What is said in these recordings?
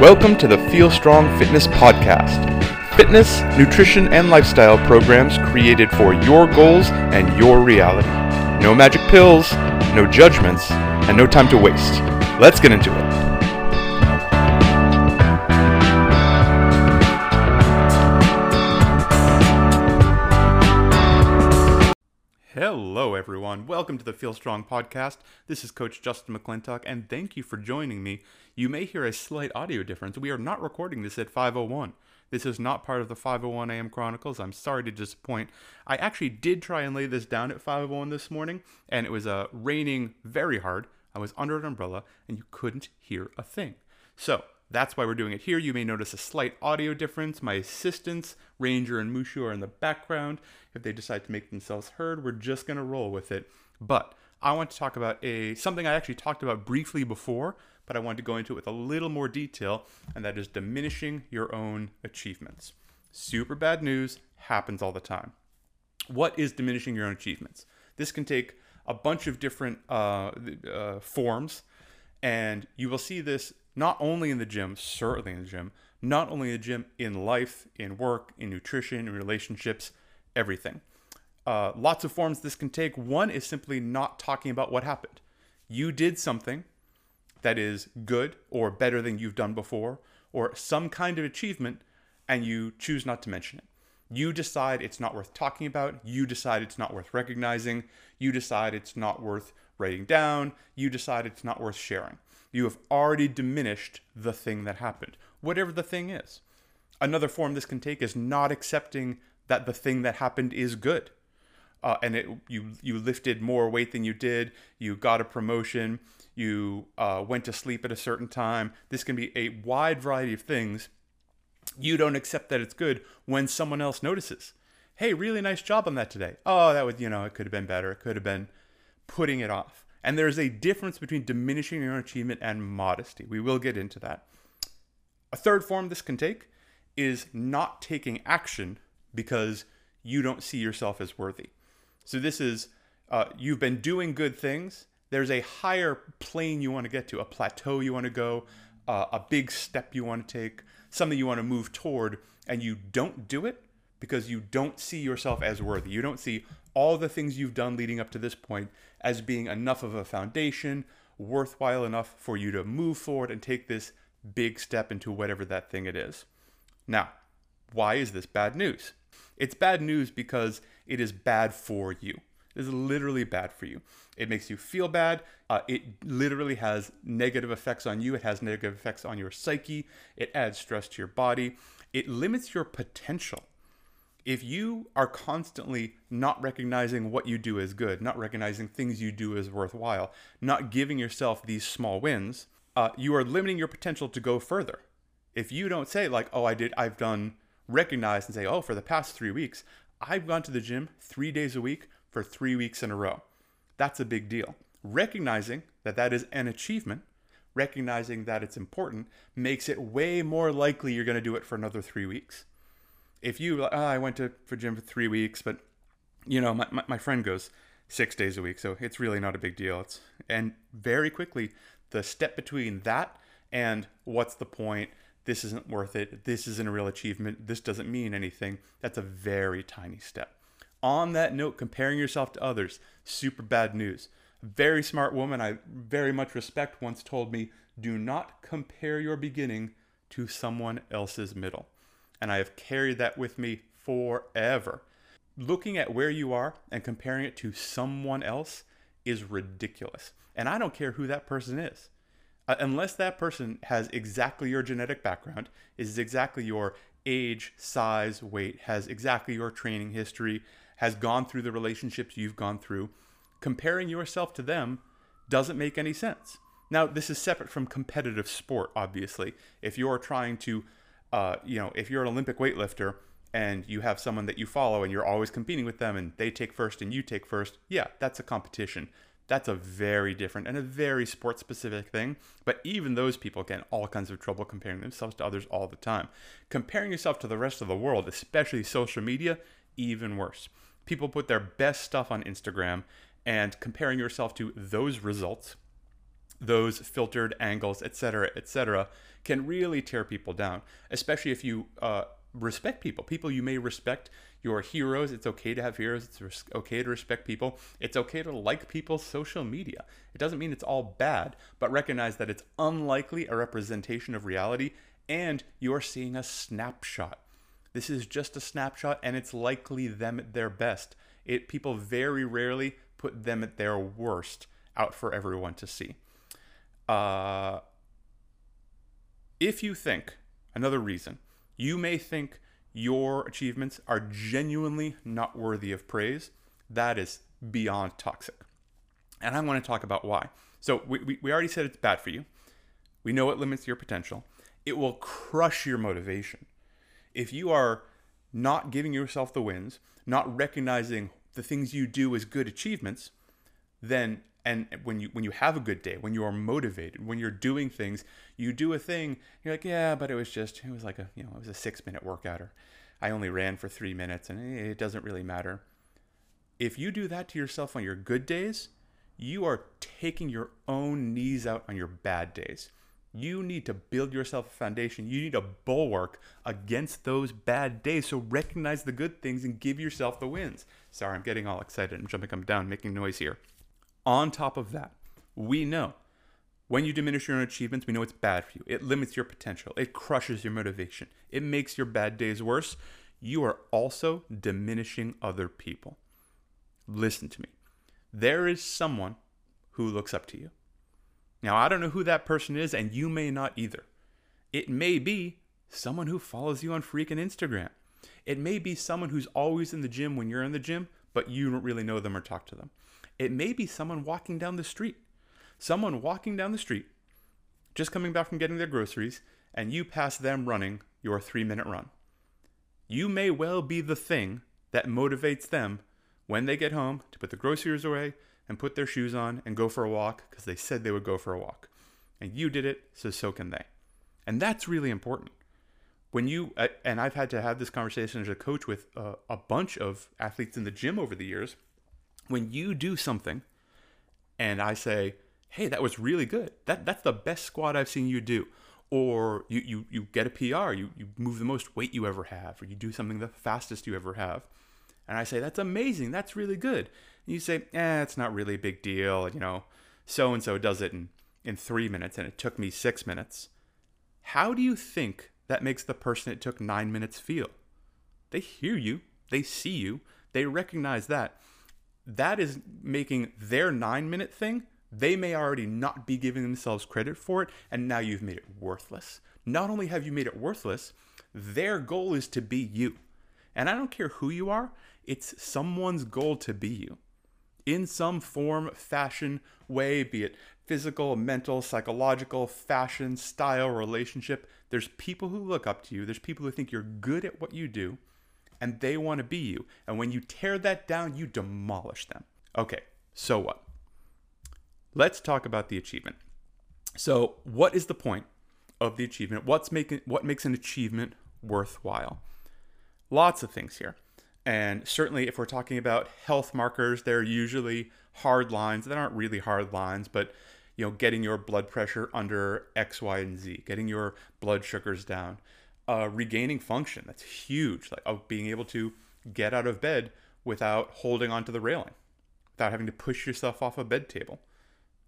Welcome to the Feel Strong Fitness Podcast. Fitness, nutrition, and lifestyle programs created for your goals and your reality. No magic pills, no judgments, and no time to waste. Let's get into it. Hello, everyone. Welcome to the Feel Strong podcast. This is Coach Justin McClintock, and thank you for joining me. You may hear a slight audio difference. We are not recording this at 501. This is not part of the 501 AM Chronicles. I'm sorry to disappoint. I actually did try and lay this down at 501 this morning, and it was uh, raining very hard. I was under an umbrella, and you couldn't hear a thing. So, that's why we're doing it here. You may notice a slight audio difference. My assistants, Ranger and Mushu, are in the background. If they decide to make themselves heard, we're just going to roll with it. But I want to talk about a something I actually talked about briefly before, but I want to go into it with a little more detail, and that is diminishing your own achievements. Super bad news happens all the time. What is diminishing your own achievements? This can take a bunch of different uh, uh, forms, and you will see this not only in the gym, certainly in the gym, not only in the gym, in life, in work, in nutrition, in relationships, everything. Uh, lots of forms this can take. One is simply not talking about what happened. You did something that is good or better than you've done before, or some kind of achievement, and you choose not to mention it. You decide it's not worth talking about. You decide it's not worth recognizing. You decide it's not worth writing down. You decide it's not worth sharing. You have already diminished the thing that happened, whatever the thing is. Another form this can take is not accepting that the thing that happened is good. Uh, and it, you you lifted more weight than you did. You got a promotion. You uh, went to sleep at a certain time. This can be a wide variety of things. You don't accept that it's good when someone else notices. Hey, really nice job on that today. Oh, that would you know it could have been better. It could have been putting it off. And there's a difference between diminishing your achievement and modesty. We will get into that. A third form this can take is not taking action because you don't see yourself as worthy. So this is uh, you've been doing good things. There's a higher plane you want to get to, a plateau you want to go, uh, a big step you want to take, something you want to move toward, and you don't do it because you don't see yourself as worthy. You don't see all the things you've done leading up to this point as being enough of a foundation, worthwhile enough for you to move forward and take this big step into whatever that thing it is. Now, why is this bad news? It's bad news because it is bad for you. It is literally bad for you. It makes you feel bad. Uh, it literally has negative effects on you. It has negative effects on your psyche. It adds stress to your body. It limits your potential if you are constantly not recognizing what you do as good, not recognizing things you do as worthwhile, not giving yourself these small wins, uh, you are limiting your potential to go further. If you don't say like, "Oh, I did, I've done," recognize and say, "Oh, for the past three weeks, I've gone to the gym three days a week for three weeks in a row," that's a big deal. Recognizing that that is an achievement, recognizing that it's important, makes it way more likely you're going to do it for another three weeks if you, oh, I went to for gym for three weeks, but you know, my, my, my friend goes six days a week, so it's really not a big deal. It's and very quickly the step between that and what's the point? This isn't worth it. This isn't a real achievement. This doesn't mean anything. That's a very tiny step. On that note, comparing yourself to others, super bad news. A very smart woman I very much respect once told me, do not compare your beginning to someone else's middle and I have carried that with me forever. Looking at where you are and comparing it to someone else is ridiculous. And I don't care who that person is. Uh, unless that person has exactly your genetic background, is exactly your age, size, weight, has exactly your training history, has gone through the relationships you've gone through, comparing yourself to them doesn't make any sense. Now, this is separate from competitive sport, obviously. If you're trying to uh, you know, if you're an Olympic weightlifter and you have someone that you follow and you're always competing with them and they take first and you take first, yeah, that's a competition. That's a very different and a very sport specific thing. But even those people get all kinds of trouble comparing themselves to others all the time. Comparing yourself to the rest of the world, especially social media, even worse. People put their best stuff on Instagram and comparing yourself to those results those filtered angles, etc., etc., can really tear people down, especially if you uh, respect people. People you may respect, your heroes. It's okay to have heroes. It's okay to respect people. It's okay to like people's social media. It doesn't mean it's all bad, but recognize that it's unlikely a representation of reality and you're seeing a snapshot. This is just a snapshot and it's likely them at their best. It people very rarely put them at their worst out for everyone to see. Uh, if you think another reason, you may think your achievements are genuinely not worthy of praise. That is beyond toxic. And I want to talk about why. So, we, we, we already said it's bad for you. We know it limits your potential. It will crush your motivation. If you are not giving yourself the wins, not recognizing the things you do as good achievements, then and when you when you have a good day when you are motivated when you're doing things you do a thing you're like yeah but it was just it was like a you know it was a six minute workout or i only ran for three minutes and it doesn't really matter. If you do that to yourself on your good days you are taking your own knees out on your bad days. You need to build yourself a foundation. You need a bulwark against those bad days. So recognize the good things and give yourself the wins. Sorry i'm getting all excited and jumping up and down making noise here on top of that, we know when you diminish your own achievements, we know it's bad for you. It limits your potential, it crushes your motivation, it makes your bad days worse. You are also diminishing other people. Listen to me. There is someone who looks up to you. Now, I don't know who that person is, and you may not either. It may be someone who follows you on freaking Instagram. It may be someone who's always in the gym when you're in the gym, but you don't really know them or talk to them. It may be someone walking down the street. Someone walking down the street, just coming back from getting their groceries, and you pass them running your three minute run. You may well be the thing that motivates them when they get home to put the groceries away and put their shoes on and go for a walk because they said they would go for a walk. And you did it, so so can they. And that's really important. When you, uh, and I've had to have this conversation as a coach with uh, a bunch of athletes in the gym over the years when you do something and I say, hey, that was really good. That that's the best squat I've seen you do. Or you, you, you get a PR, you, you move the most weight you ever have, or you do something the fastest you ever have. And I say, that's amazing, that's really good. And you say, eh, it's not really a big deal, you know, so and so does it in, in three minutes and it took me six minutes. How do you think that makes the person it took nine minutes feel? They hear you, they see you, they recognize that that is making their nine minute thing, they may already not be giving themselves credit for it, and now you've made it worthless. Not only have you made it worthless, their goal is to be you. And I don't care who you are, it's someone's goal to be you. In some form, fashion, way, be it physical, mental, psychological, fashion, style, relationship, there's people who look up to you, there's people who think you're good at what you do, and they want to be you. And when you tear that down, you demolish them. Okay, so what? Let's talk about the achievement. So, what is the point of the achievement? What's making what makes an achievement worthwhile? Lots of things here. And certainly if we're talking about health markers, they're usually hard lines. They aren't really hard lines, but you know, getting your blood pressure under X, Y, and Z, getting your blood sugars down, uh, regaining function. That's huge. Like of being able to get out of bed without holding onto the railing, without having to push yourself off a bed table.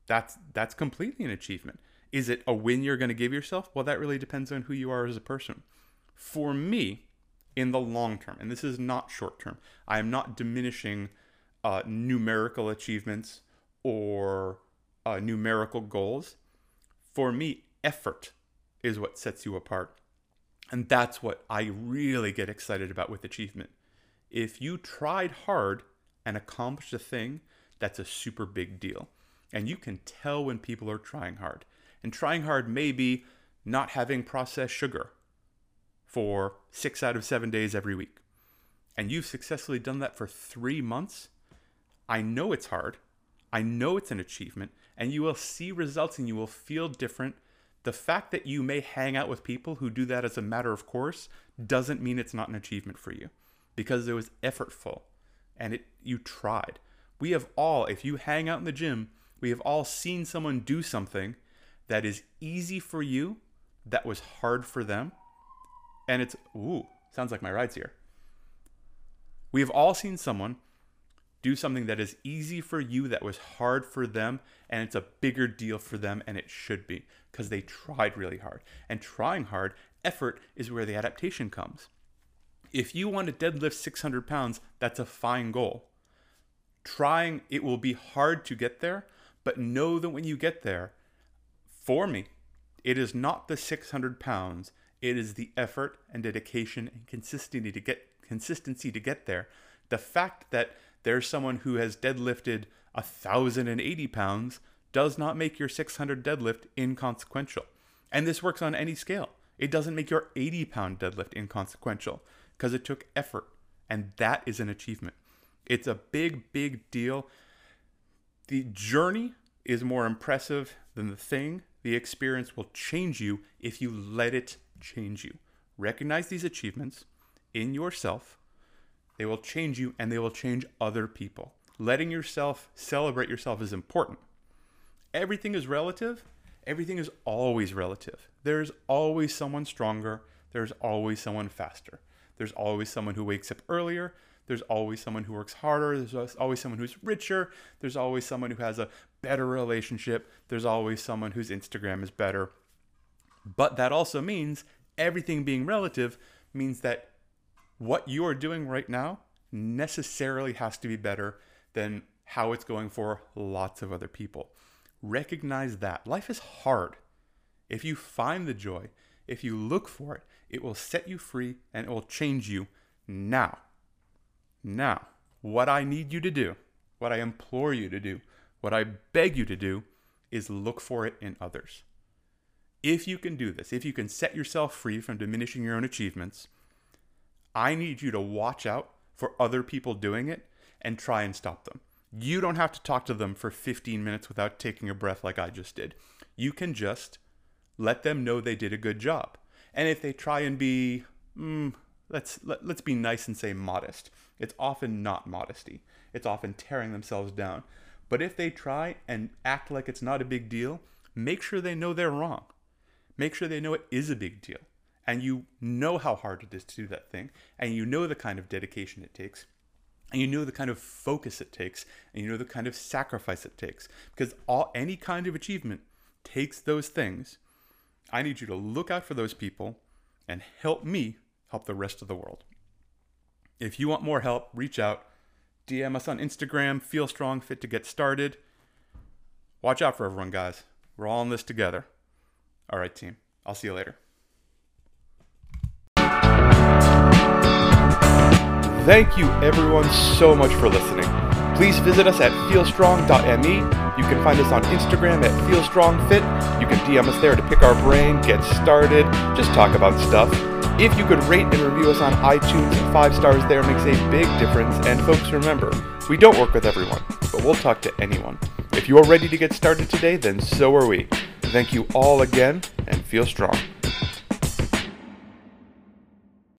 That's that's completely an achievement. Is it a win you're going to give yourself? Well, that really depends on who you are as a person. For me, in the long term, and this is not short term, I am not diminishing uh, numerical achievements or uh, numerical goals. For me, effort is what sets you apart. And that's what I really get excited about with achievement. If you tried hard and accomplished a thing, that's a super big deal. And you can tell when people are trying hard. And trying hard may be not having processed sugar for six out of seven days every week. And you've successfully done that for three months. I know it's hard. I know it's an achievement. And you will see results and you will feel different the fact that you may hang out with people who do that as a matter of course doesn't mean it's not an achievement for you because it was effortful and it you tried. We have all if you hang out in the gym We have all seen someone do something that is easy for you that was hard for them. And it's, ooh, sounds like my rides here. We have all seen someone do something that is easy for you that was hard for them and it's a bigger deal for them and it should be because they tried really hard. And trying hard effort is where the adaptation comes. If you want to deadlift 600 pounds that's a fine goal. Trying it will be hard to get there but know that when you get there for me it is not the 600 pounds. It is the effort and dedication and consistency to get consistency to get there the fact that there's someone who has deadlifted 1,080 pounds does not make your 600 deadlift inconsequential. And this works on any scale. It doesn't make your 80 pound deadlift inconsequential because it took effort. And that is an achievement. It's a big, big deal. The journey is more impressive than the thing. The experience will change you if you let it change you. Recognize these achievements in yourself they will change you and they will change other people. Letting yourself celebrate yourself is important. Everything is relative. Everything is always relative. There's always someone stronger. There's always someone faster. There's always someone who wakes up earlier. There's always someone who works harder. There's always someone who's richer. There's always someone who has a better relationship. There's always someone whose Instagram is better. But that also means everything being relative means that what you are doing right now necessarily has to be better than how it's going for lots of other people. Recognize that. Life is hard. If you find the joy, if you look for it, it will set you free and it will change you now. Now, what I need you to do, what I implore you to do, what I beg you to do is look for it in others. If you can do this, if you can set yourself free from diminishing your own achievements, I need you to watch out for other people doing it and try and stop them. You don't have to talk to them for 15 minutes without taking a breath like I just did. You can just let them know they did a good job. And if they try and be, mm, let's let, let's be nice and say modest. It's often not modesty. It's often tearing themselves down. But if they try and act like it's not a big deal, make sure they know they're wrong. Make sure they know it is a big deal and you know how hard it is to do that thing, and you know the kind of dedication it takes, and you know the kind of focus it takes, and you know the kind of sacrifice it takes, because all any kind of achievement takes those things. I need you to look out for those people and help me help the rest of the world. If you want more help, reach out. DM us on Instagram, Feel Strong Fit to get started. Watch out for everyone, guys. We're all in this together. All right, team. I'll see you later. Thank you, everyone, so much for listening. Please visit us at feelstrong.me. You can find us on Instagram at feelstrongfit. You can DM us there to pick our brain, get started, just talk about stuff. If you could rate and review us on iTunes, five stars there makes a big difference. And folks, remember, we don't work with everyone, but we'll talk to anyone. If you're ready to get started today, then so are we. Thank you all again, and feel strong.